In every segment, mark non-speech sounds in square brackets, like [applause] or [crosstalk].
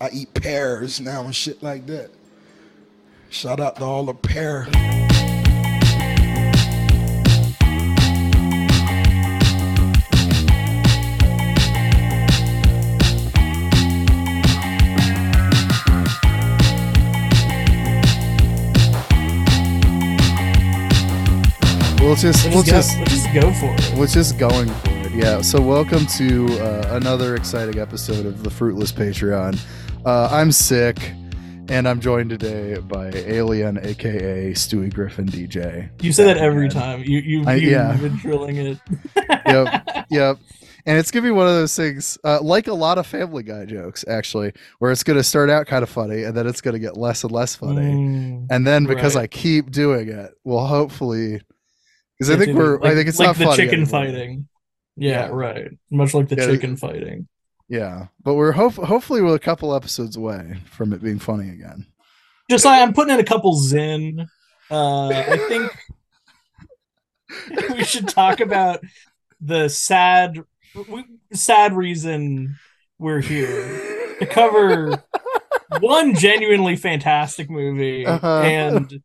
I eat pears now and shit like that. Shout out to all the pear. We'll just We'll we'll just, just go, we'll just go for it. we're just going for it. Yeah. So welcome to uh, another exciting episode of the Fruitless Patreon. Uh, I'm sick, and I'm joined today by Alien, aka Stewie Griffin, DJ. You say that every again. time. You you I- you've yeah. been drilling it. [laughs] Yep. [laughs] Yep. And it's gonna be one of those things, uh, like a lot of Family Guy jokes, actually, where it's gonna start out kind of funny, and then it's gonna get less and less funny. Mm. and then because Right. I keep doing it, well, hopefully, because I think we're, I think it's like not the funny chicken anymore. fighting. Yeah, Yeah. right. Much like the Yeah, chicken fighting. Yeah, but we're hope hopefully we're a couple episodes away from it being funny again. Just like I'm putting in a couple Zen. Uh, I think [laughs] we should talk about the sad, sad reason we're here to cover [laughs] one genuinely fantastic movie Uh-huh. and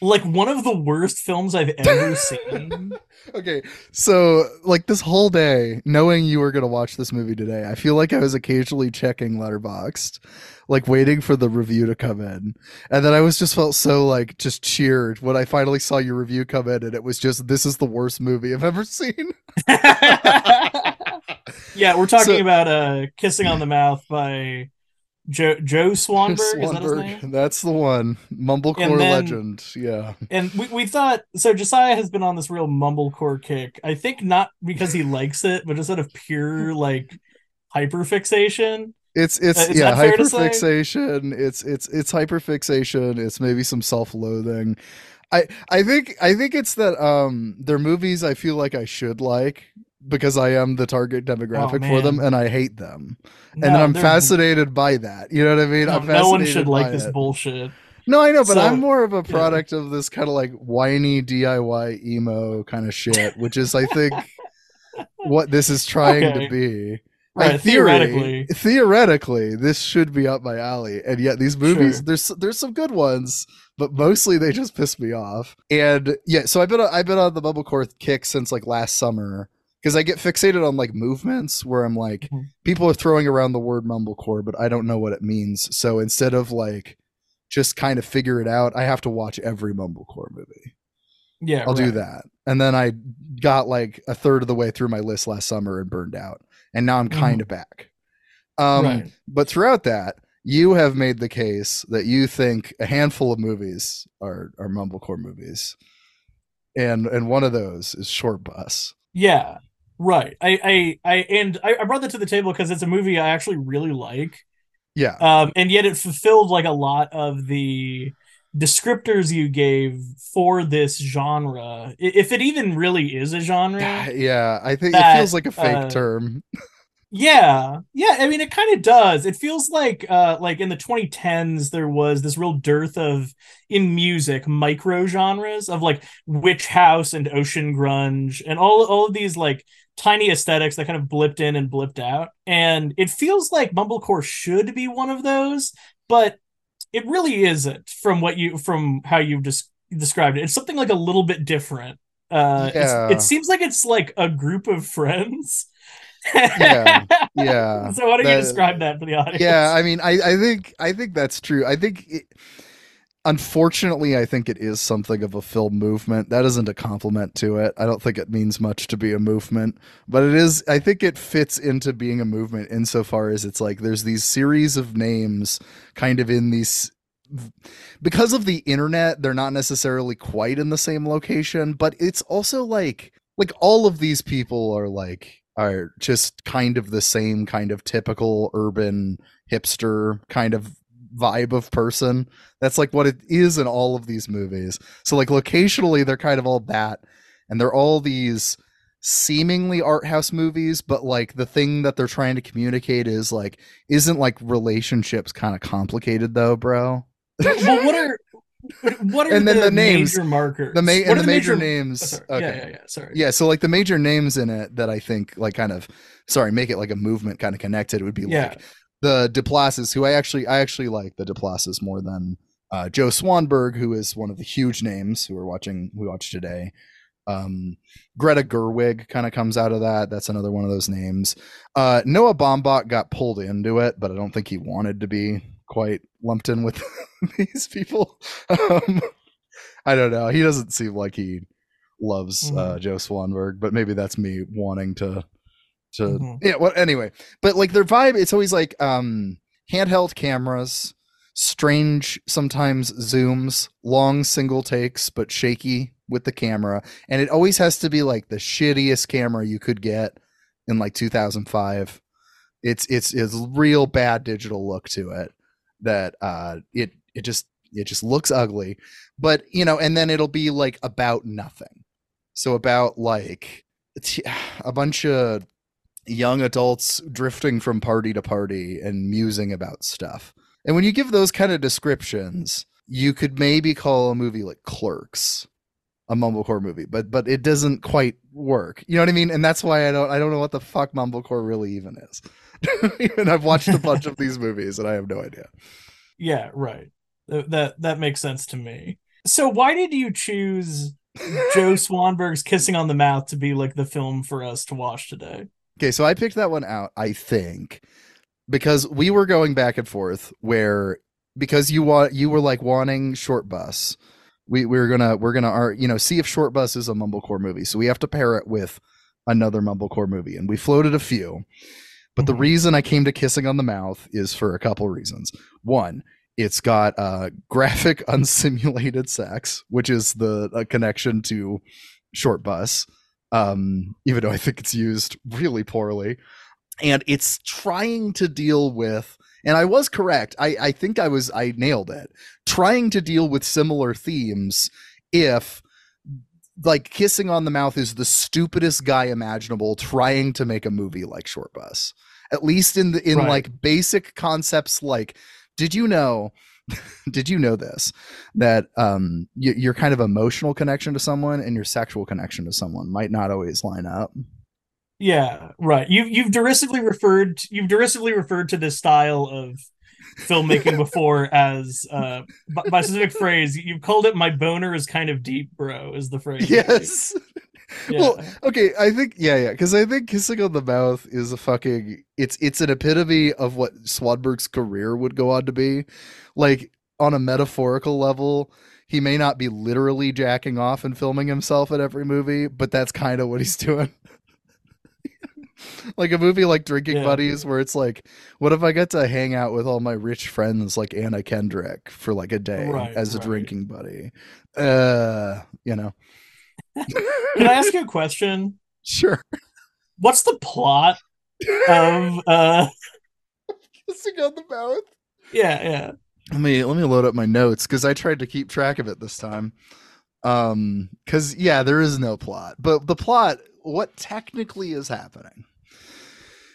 like one of the worst films I've ever seen. [laughs] Okay, so like this whole day, knowing you were gonna watch this movie today, I feel like I was occasionally checking Letterboxd, like waiting for the review to come in, and then I was just felt so like just cheered when I finally saw your review come in, and it was just this is the worst movie I've ever seen. [laughs] [laughs] yeah, we're talking So- about uh "Kissing on the Mouth" by Joe Joe Swanberg. Is that his name? That's the one. Mumblecore then- legend. Yeah. And we, we thought so. Josiah has been on this real mumblecore kick. I think not because he likes it, but just out of pure like hyperfixation. It's it's Uh, yeah, that fair to say? hyperfixation. It's it's it's hyperfixation. It's maybe some self-loathing. I I think I think it's that um they're movies I feel like I should like because I am the target demographic for them Oh, and I hate them. And No, then I'm fascinated by that. You know what I mean? No, I'm no one should like this it. bullshit. No, I know, but So- I'm more of a yeah. product of this kind of like whiny DIY emo kind of shit, which is I think [laughs] what this is trying Okay. to be. Right, theoretically. theoretically, this should be up my alley, and yet these movies, Sure. there's there's some good ones, but mostly they just piss me off. And yeah, so I've been I've been on the mumblecore kick since like last summer because I get fixated on like movements where I'm like, Mhm. people are throwing around the word mumblecore, but I don't know what it means. So instead of like just kind of figure it out, I have to watch every mumblecore movie. Yeah, I'll do that. And then I got like a third of the way through my list last summer and burned out. And now I'm kind of back. Um, right. But throughout that, you have made the case that you think a handful of movies are, are mumblecore movies. And and one of those is Shortbus. Yeah, right. I, I, I, and I, I brought that to the table because it's a movie I actually really like. Yeah. Um, and yet it fulfilled like a lot of the descriptors you gave for this genre, if it even really is a genre. yeah. I think that, it feels like a fake uh, term. Yeah, yeah. I mean, it kind of does. It feels like, uh, like in the 2010s, there was this real dearth of in music micro genres of like witch house and ocean grunge and all all of these like tiny aesthetics that kind of blipped in and blipped out. And it feels like mumblecore should be one of those, but it really isn't. From what you from how you've just described it, it's something like a little bit different. Uh, Yeah. it seems like it's like a group of friends. Yeah, Yeah. [laughs] So why don't that- you describe that for the audience? yeah i mean i i think i think that's true i think it, unfortunately i think it is something of a film movement. That isn't a compliment to it. I don't think it means much to be a movement but it is i think it fits into being a movement insofar as it's like there's these series of names kind of in these because of the internet they're not necessarily quite in the same location but it's also like like all of these people are like are just kind of the same kind of typical urban hipster kind of vibe of person that's like what it is in all of these movies so like locationally they're kind of all that and they're all these seemingly art house movies but like the thing that they're trying to communicate is like isn't like relationships kind of complicated though bro [laughs] well, what are what are And then the, the names- major markers? the, ma- What and are the major, oh, names sorry. okay. Yeah, yeah, yeah. Sorry. Yeah, so like the major names in it that I think like kind of sorry, make it like a movement kind of connected would be Yeah. like the Duplasses, who I actually I actually like the Duplasses more than uh, Joe Swanberg, who is one of the huge names who are watching we watch today. Um, Greta Gerwig kind of comes out of that. That's another one of those names. Uh, Noah Baumbach got pulled into it, but I don't think he wanted to be quite lumped in with [laughs] these people. [laughs] Um, I don't know. He doesn't seem like he loves uh, Mhm. Joe Swanberg, but maybe that's me wanting to to Mhm. yeah. Well, anyway, but like their vibe, it's always like um handheld cameras, strange sometimes zooms, long single takes, but shaky with the camera, and it always has to be like the shittiest camera you could get in like 2005. It's it's it's real bad digital look to it that uh it it just it just looks ugly but you know and then it'll be like about nothing so about like [sighs] a bunch of young adults drifting from party to party and musing about stuff and when you give those kind of descriptions you could maybe call a movie like clerks a mumblecore movie but but it doesn't quite work you know what i mean and that's why i don't i don't know what the fuck mumblecore really even is [laughs] and i've watched a bunch of these movies and i have no idea Yeah, right. That that makes sense to me. So why did you choose Joe [laughs] Swanberg's Kissing on the Mouth to be like the film for us to watch today? Okay, so I picked that one out, I think, because we were going back and forth where because you want you were like wanting Shortbus. We we were gonna we're gonna ar- you know see if Shortbus is a mumblecore movie. So we have to pair it with another mumblecore movie. And we floated a few. But the Mhm. reason I came to Kissing on the Mouth is for a couple reasons. One, it's got uh, graphic [laughs] unsimulated sex, which is the a connection to Shortbus, um, even though I think it's used really poorly. And it's trying to deal with, and I was correct. I, I think I was, I nailed it. Trying to deal with similar themes if like kissing on the mouth is the stupidest guy imaginable trying to make a movie like Shortbus at least in the in Right. like basic concepts like did you know [laughs] did you know this that um y- your kind of emotional connection to someone and your sexual connection to someone might not always line up Yeah, right. You've you've derisively referred you've derisively referred to this style of filmmaking [laughs] before as uh by, by specific phrase. You've called it "my boner is kind of deep, bro." Is the phrase? yes [laughs] Yeah. well okay i think yeah yeah because i think kissing on the mouth is a fucking it's it's an epitome of what swanberg's career would go on to be like on a metaphorical level he may not be literally jacking off and filming himself at every movie but that's kind of what he's [laughs] doing like a movie like drinking Yeah. buddies where it's like what if i get to hang out with all my rich friends like anna kendrick for like a day Right, as a right. drinking buddy uh you know Can I ask you a question? sure What's the plot of uh? kissing on the mouth. Yeah, yeah. Let me let me load up my notes because I tried to keep track of it this time. Um, because yeah, there is no plot, but the plot, what technically is happening?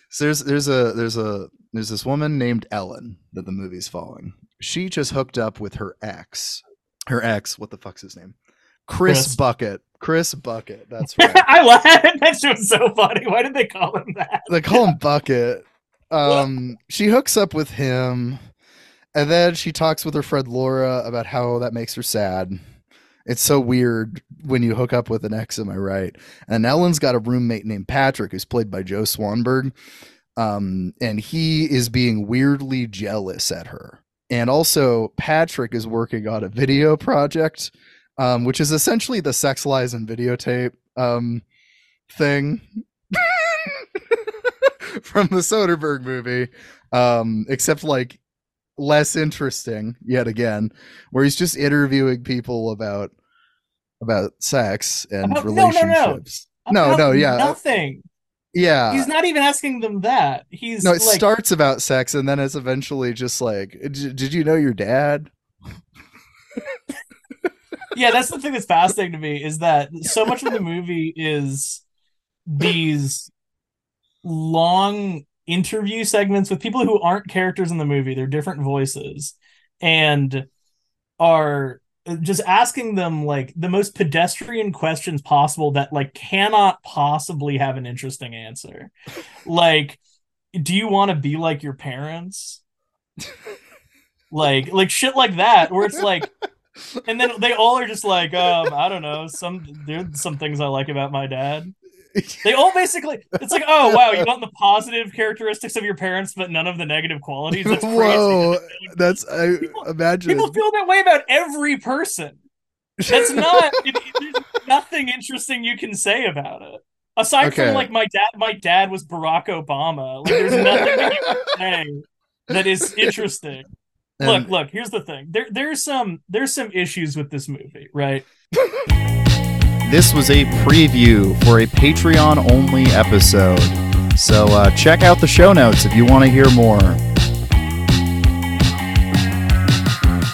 So there's there's a there's a there's this woman named Ellen that the movie's following. She just hooked up with her ex. Her ex, what the fuck's his name? Chris, Chris. Bucket. Chris Bucket. That's [laughs] right. I laughed. That [laughs] shit was so funny. Why did they call him that? they call him Bucket. [laughs] Um, she hooks up with him, and then she talks with her friend Laura about how that makes her sad. It's so weird when you hook up with an ex, am I right? And Ellen's got a roommate named Patrick, who's played by Joe Swanberg. Um, and he is being weirdly jealous at her. And also, Patrick is working on a video project, um, which is essentially the sex lies and videotape um, thing [laughs] from the Soderbergh movie, um, except like less interesting yet again, where he's just interviewing people about about sex and About- no, no, no. relationships. No, no, yeah, nothing. yeah. He's not even asking them that. He's no, it like, starts about sex and then it's eventually just like, did you know your dad? Yeah, that's the thing that's fascinating to me is that so much of the movie is these long interview segments with people who aren't characters in the movie. They're different voices and are just asking them like the most pedestrian questions possible that like cannot possibly have an interesting answer. Like do you want to be like your parents? [laughs] like like shit like that where it's like and then they all are just like um i don't know some there's some things i like about my dad. They all basically it's like oh wow you want the positive characteristics of your parents but none of the negative qualities? That's crazy. Whoa, that's I People- imagine. people feel that way about every person. That's [laughs] not it, there's nothing interesting you can say about it. Aside Okay. from like my dad my dad was barack obama. Like there's nothing that you can [laughs] say that is interesting look look here's the thing there there's some there's some issues with this movie right This was a preview for a Patreon only episode. So uh, check out the show notes if you want to hear more.